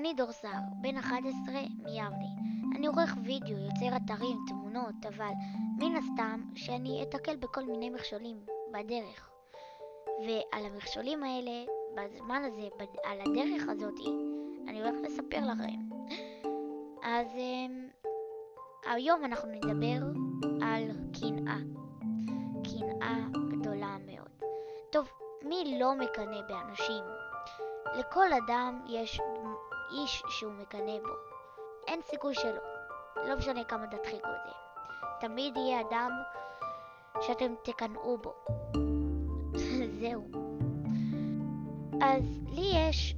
אני דור סער, בן 11 מיבנה. אני עורך וידאו, יוצר אתרים, תמונות, אבל מן הסתם שאני אתקל בכל מיני מכשולים בדרך. ועל המכשולים האלה, בזמן הזה, בד- על הדרך הזאתי, אני הולך לספר לכם. אז אמ, היום אנחנו נדבר על קנאה. קנאה גדולה מאוד. טוב, מי לא מקנא באנשים? לכל אדם יש איש שהוא מקנא בו. אין סיכוי שלא. לא משנה כמה תדחיקו את זה. תמיד יהיה אדם שאתם תקנאו בו. זהו. אז לי יש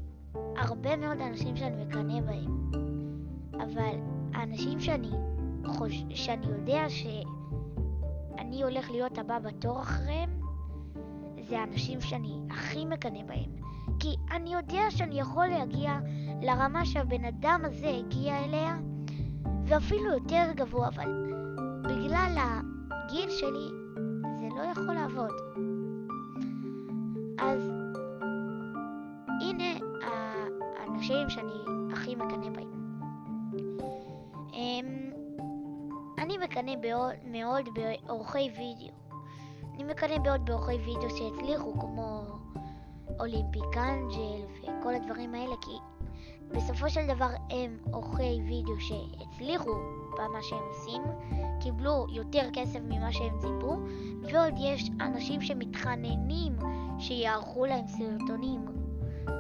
הרבה מאוד אנשים שאני מקנא בהם. אבל האנשים שאני, חוש... שאני יודע שאני הולך להיות הבא בתור אחריהם, זה האנשים שאני הכי מקנא בהם. כי אני יודע שאני יכול להגיע לרמה שהבן אדם הזה הגיע אליה, ואפילו יותר גבוה, אבל בגלל הגיל שלי זה לא יכול לעבוד. אז הנה האנשים שאני הכי מקנא בהם. אמ, אני מקנא מאוד, בעורכי וידאו. אני מקנא מאוד בעורכי וידאו שהצליחו, כמו אולימפיק אנג'ל וכל הדברים האלה, כי בסופו של דבר הם עורכי וידאו שהצליחו במה שהם עושים, קיבלו יותר כסף ממה שהם ציפו, ועוד יש אנשים שמתחננים שיערכו להם סרטונים,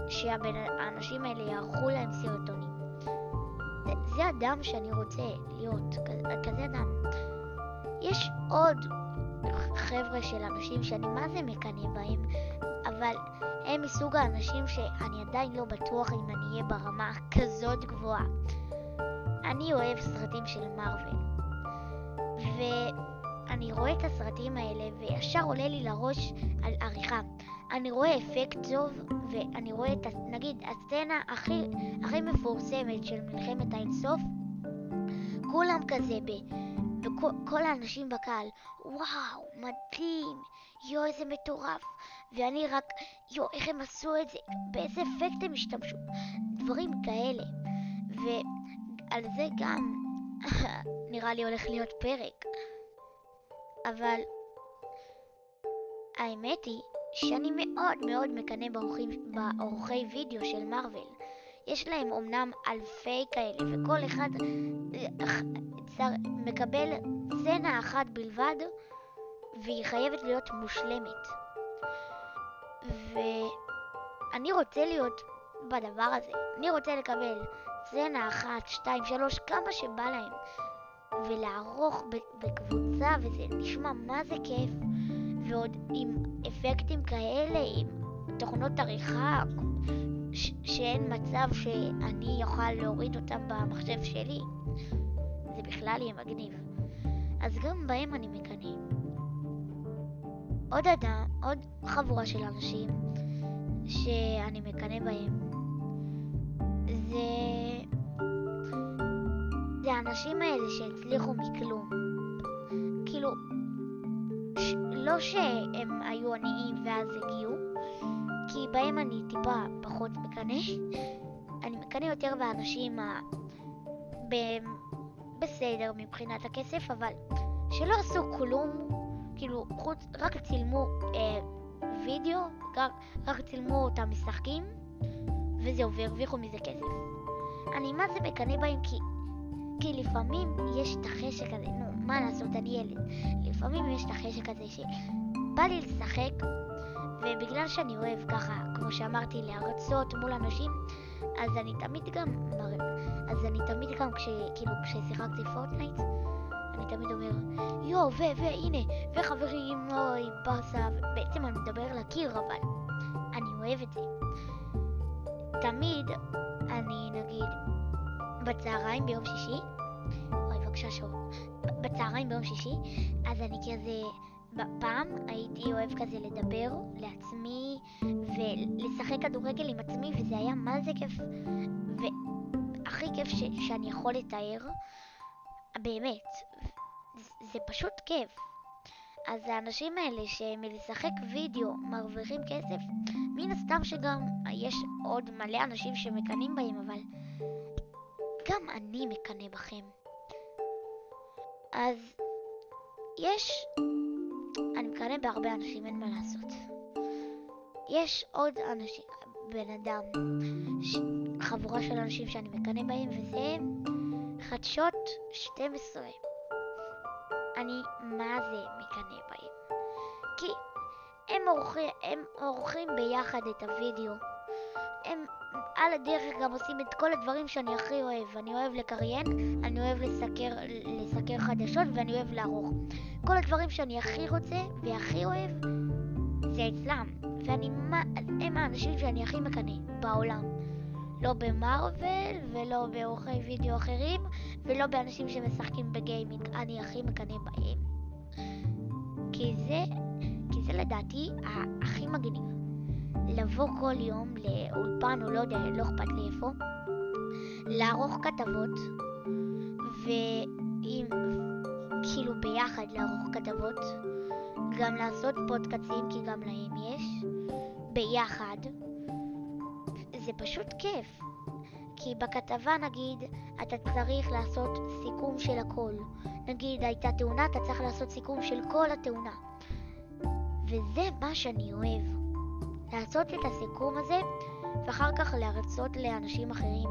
שהאנשים האלה יערכו להם סרטונים. זה, אדם שאני רוצה להיות, כזה אדם. יש עוד חבר'ה של אנשים שאני מה זה מקנא בהם, אבל הם מסוג האנשים שאני עדיין לא בטוח אם אני אהיה ברמה כזאת גבוהה. אני אוהב סרטים של מארוול, ואני רואה את הסרטים האלה וישר עולה לי לראש על עריכה. אני רואה אפקט טוב, ואני רואה את, נגיד, הסצנה הכי, הכי מפורסמת של מלחמת האינסוף, כולם כזה ב... וכל כל האנשים בקהל, וואו, מדהים, יואו, איזה מטורף. ואני רק, יואו, איך הם עשו את זה, באיזה אפקט הם השתמשו. דברים כאלה. ועל זה גם נראה לי הולך להיות פרק. אבל האמת היא שאני מאוד מאוד מקנא בעורכים, בעורכי וידאו של מארוול. יש להם אומנם אלפי כאלה, וכל אחד אה, מקבל סצנה אחת בלבד, והיא חייבת להיות מושלמת. ואני רוצה להיות בדבר הזה. אני רוצה לקבל סצנה אחת, שתיים, שלוש, כמה שבא להם, ולערוך בקבוצה, וזה נשמע מה זה כיף. ועוד עם אפקטים כאלה, עם תוכנות עריכה, ש- שאין מצב שאני אוכל להוריד אותם במחשב שלי. זה בכלל יהיה מגניב. אז גם בהם אני מקנא. עוד אדם, עוד חבורה של אנשים שאני מקנא בהם, זה... זה האנשים האלה שהצליחו מכלום. כאילו, ש... לא שהם היו עניים ואז הגיעו, כי בהם אני טיפה פחות מקנא. אני מקנא יותר באנשים ה... בסדר מבחינת הכסף, אבל שלא עשו כלום, כאילו, חוץ, רק צילמו אה, וידאו, רק, רק צילמו אותם משחקים, וזהו, והרוויחו מזה כסף. אני מה זה מקנא בהם כי, כי לפעמים יש את החשק הזה, נו, מה לעשות, אני ילד. לפעמים יש את החשק הזה שבא לי לשחק, ובגלל שאני אוהב ככה, כמו שאמרתי, להרצות מול אנשים, אז אני תמיד גם. אז אני תמיד גם, כש... כאילו, כששיחקתי פורטנייט, אני תמיד אומר, יואו, ו, והנה, וחברים, אוי, באסה, בעצם אני מדבר לקיר, אבל אני אוהב את זה. תמיד אני, נגיד, בצהריים ביום שישי, אוי, בבקשה שוב, בצהריים ביום שישי, אז אני כזה, פעם הייתי אוהב כזה לדבר לעצמי ולשחק כדורגל עם עצמי, וזה היה מה זה כיף. והכי כיף ש- שאני יכול לתאר, באמת, זה- פשוט כיף. אז האנשים האלה שמלשחק וידאו מרוויחים כסף, מן הסתם שגם יש עוד מלא אנשים שמקנאים בהם, אבל גם אני מקנא בכם. אז יש, אני מקנא בהרבה אנשים, אין מה לעשות. יש עוד אנשים, בן אדם, ש... חבורה של אנשים שאני מקנא בהם, וזה חדשות 12. אני מה זה מקנא בהם. כי הם עורכים, הם עורכים ביחד את הוידאו. הם על הדרך גם עושים את כל הדברים שאני הכי אוהב. אני אוהב לקריין, אני אוהב לסקר, לסקר חדשות ואני אוהב לערוך. כל הדברים שאני הכי רוצה והכי אוהב זה אצלם. ואני, הם האנשים שאני הכי מקנא בעולם. לא במרוויל ולא בעורכי וידאו אחרים ולא באנשים שמשחקים בגיימינג. אני הכי מקנא בהם. כי זה, כי זה לדעתי הכי מגניב. לבוא כל יום לאולפן או לא יודע, לא אכפת לי איפה, לערוך כתבות, ועם, כאילו ביחד לערוך כתבות, גם לעשות פודקאצים, כי גם להם יש, ביחד. זה פשוט כיף. כי בכתבה נגיד, אתה צריך לעשות סיכום של הכל. נגיד הייתה תאונה, אתה צריך לעשות סיכום של כל התאונה. וזה מה שאני אוהב. לעשות את הסיכום הזה, ואחר כך להרצות לאנשים אחרים.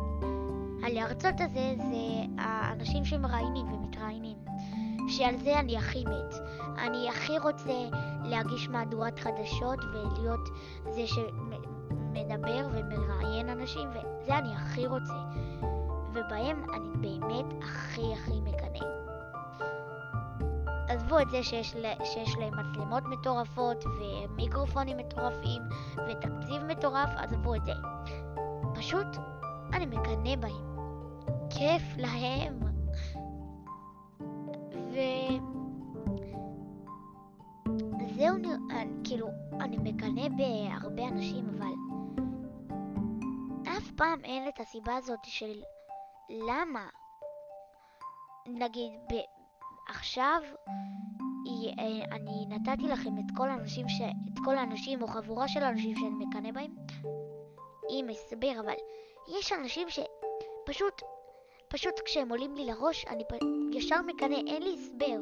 הלהרצות הזה זה האנשים שמראיינים ומתראיינים. שעל זה אני הכי מת. אני הכי רוצה להגיש מהדורת חדשות ולהיות זה שמדבר ומראיין אנשים, וזה אני הכי רוצה. ובהם אני באמת הכי הכי מקנא. עזבו את זה שיש, שיש להם מצלמות מטורפות ומיקרופונים מטורפים ותקציב מטורף, עזבו את זה. פשוט אני מקנא בהם. כיף להם. וזהו, כאילו, אני מקנא בהרבה אנשים, אבל אף פעם אין את הסיבה הזאת של למה. נגיד, ב... עכשיו אה, אני נתתי לכם את כל האנשים, ש... את כל האנשים או חבורה של אנשים שאני מקנא בהם עם הסבר, אבל יש אנשים שפשוט, פשוט כשהם עולים לי לראש, אני פ... ישר מקנא, אין לי הסבר.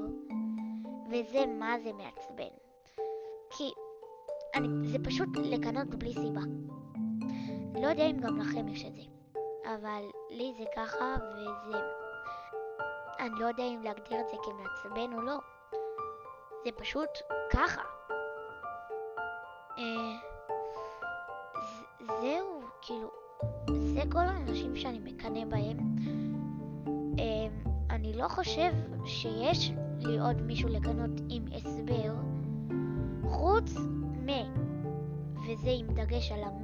וזה מה זה מעצבן. אני, זה פשוט לקנות בלי סיבה. לא יודע אם גם לכם יש את זה, אבל לי זה ככה וזה... אני לא יודע אם להגדיר את זה כמעצבן או לא. זה פשוט ככה. אה, זהו, כאילו, זה כל האנשים שאני מקנא בהם. אה, אני לא חושב שיש לי עוד מישהו לקנות עם הסבר, חוץ וזה עם דגש על המ,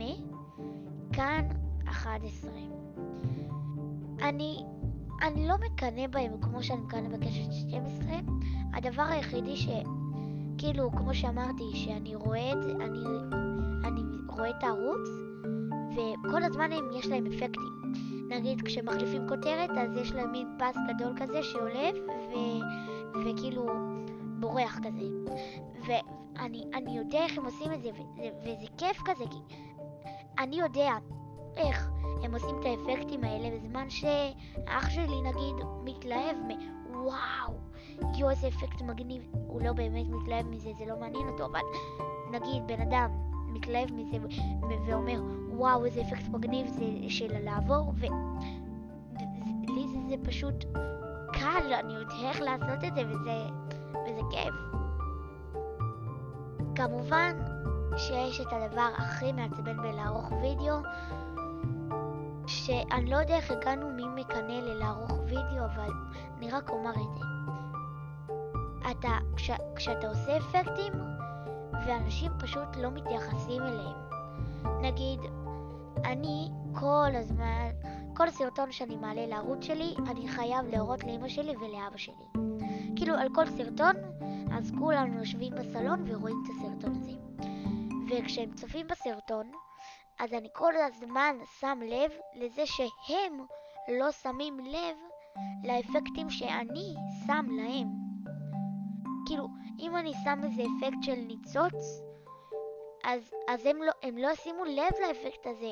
כאן 11. אני אני לא מקנא בהם כמו שאני מקנא בקשת 12. הדבר היחידי ש... כאילו, כמו שאמרתי, שאני רואה את זה, אני, אני רואה את הערוץ, וכל הזמן הם, יש להם אפקטים. נגיד, כשמחליפים כותרת, אז יש להם מין פס גדול כזה שעולה, ו... וכאילו בורח כזה. ואני יודע איך הם עושים את זה, וזה, וזה כיף כזה, כי אני יודע איך הם עושים את האפקטים האלה בזמן שאח שלי נגיד מתלהב מ... וואו, יואו איזה אפקט מגניב. הוא לא באמת מתלהב מזה, זה לא מעניין אותו, אבל נגיד בן אדם מתלהב מזה ואומר וואו איזה אפקט מגניב זה של לעבור, ולי זה, זה פשוט קל, אני יודע איך לעשות את זה וזה, וזה כיף. כמובן שיש את הדבר הכי מעצבן בלערוך וידאו שאני לא יודע איך הגענו ממקנא ללערוך וידאו, אבל אני רק אומר את זה. אתה, כש, כשאתה עושה אפקטים, ואנשים פשוט לא מתייחסים אליהם. נגיד, אני כל הזמן, כל סרטון שאני מעלה לערוץ שלי, אני חייב להראות לאמא שלי ולאבא שלי. כאילו, על כל סרטון, אז כולנו יושבים בסלון ורואים את הסרטון הזה. וכשהם צופים בסרטון, אז אני כל הזמן שם לב לזה שהם לא שמים לב לאפקטים שאני שם להם. כאילו, אם אני שם איזה אפקט של ניצוץ, אז, אז הם, לא, הם לא שימו לב לאפקט הזה.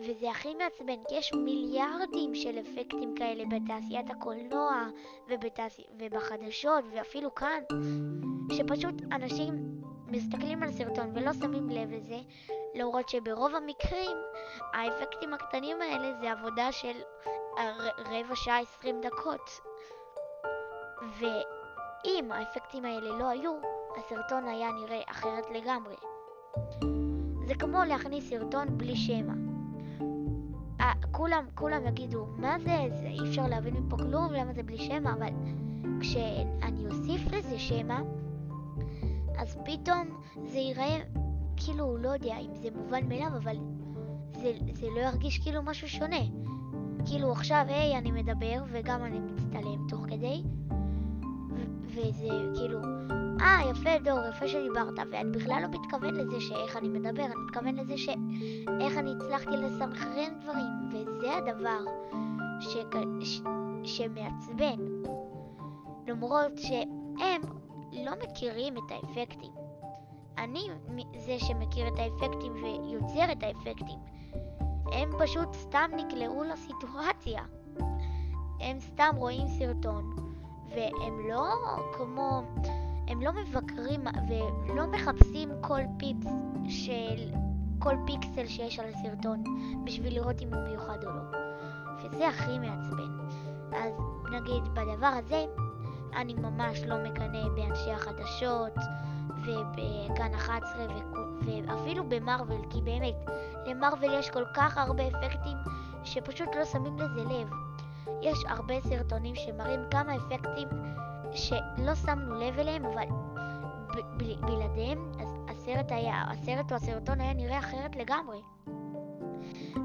וזה הכי מעצבן, כי יש מיליארדים של אפקטים כאלה בתעשיית הקולנוע ובתעשי... ובחדשות ואפילו כאן, שפשוט אנשים מסתכלים על סרטון ולא שמים לב לזה, למרות שברוב המקרים האפקטים הקטנים האלה זה עבודה של רבע שעה עשרים דקות. ואם האפקטים האלה לא היו, הסרטון היה נראה אחרת לגמרי. זה כמו להכניס סרטון בלי שמע. כולם, כולם יגידו, מה זה, זה אי אפשר להבין מפה כלום, למה זה בלי שמע, אבל כשאני אוסיף לזה שמע, אז פתאום זה ייראה כאילו, לא יודע אם זה מובן מאליו, אבל זה, זה לא ירגיש כאילו משהו שונה. כאילו עכשיו, היי, אני מדבר וגם אני מצטלם תוך כדי, וזה כאילו, אה, יפה דור, יפה שדיברת, ואני בכלל לא מתכוון לזה שאיך אני מדבר, אני מתכוון לזה שאיך אני הצלחתי לסנכרן דברים, וזה הדבר ש... ש... שמעצבן. למרות שהם לא מכירים את האפקטים. אני זה שמכיר את האפקטים ויוצר את האפקטים. הם פשוט סתם נקלעו לסיטואציה. הם סתם רואים סרטון, והם לא כמו... הם לא מבקרים ולא מחפשים כל פיפס של... כל פיקסל שיש על הסרטון בשביל לראות אם הוא מיוחד או לא. וזה הכי מעצבן. אז נגיד בדבר הזה, אני ממש לא מקנא באנשי החדשות ובכאן 11 ואפילו במרוויל, כי באמת, למרוויל יש כל כך הרבה אפקטים שפשוט לא שמים לזה לב. יש הרבה סרטונים שמראים כמה אפקטים שלא שמנו לב אליהם, אבל בלעדיהם הסרט, היה, הסרט או הסרטון היה נראה אחרת לגמרי.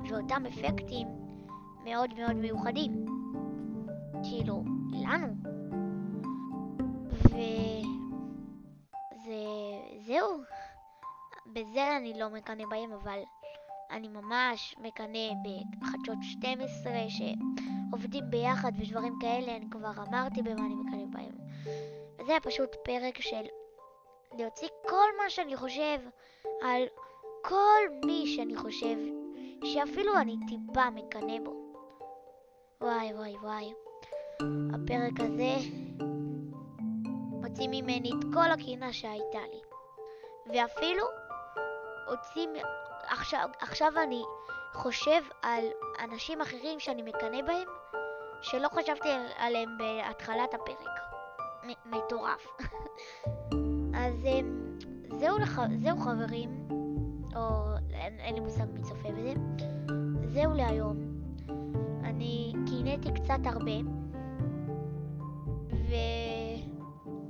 ואותם אפקטים מאוד מאוד מיוחדים. כאילו, לנו. וזהו. בזה אני לא מקנא בהם, אבל אני ממש מקנא בחדשות 12 שעובדים ביחד ודברים כאלה, אני כבר אמרתי במה אני מקנא בהם. וזה פשוט פרק של להוציא כל מה שאני חושב על כל מי שאני חושב שאפילו אני טיפה מקנא בו. וואי וואי וואי. הפרק הזה הוציא ממני את כל הקינה שהייתה לי. ואפילו הוציא... עכשיו, עכשיו אני חושב על אנשים אחרים שאני מקנא בהם, שלא חשבתי עליהם בהתחלת הפרק. מטורף. אז אמ, זהו, לח... זהו חברים, או אין, אין לי מושג מי צופה בזה, זהו להיום. אני קינאתי קצת הרבה,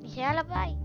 ויאללה ביי.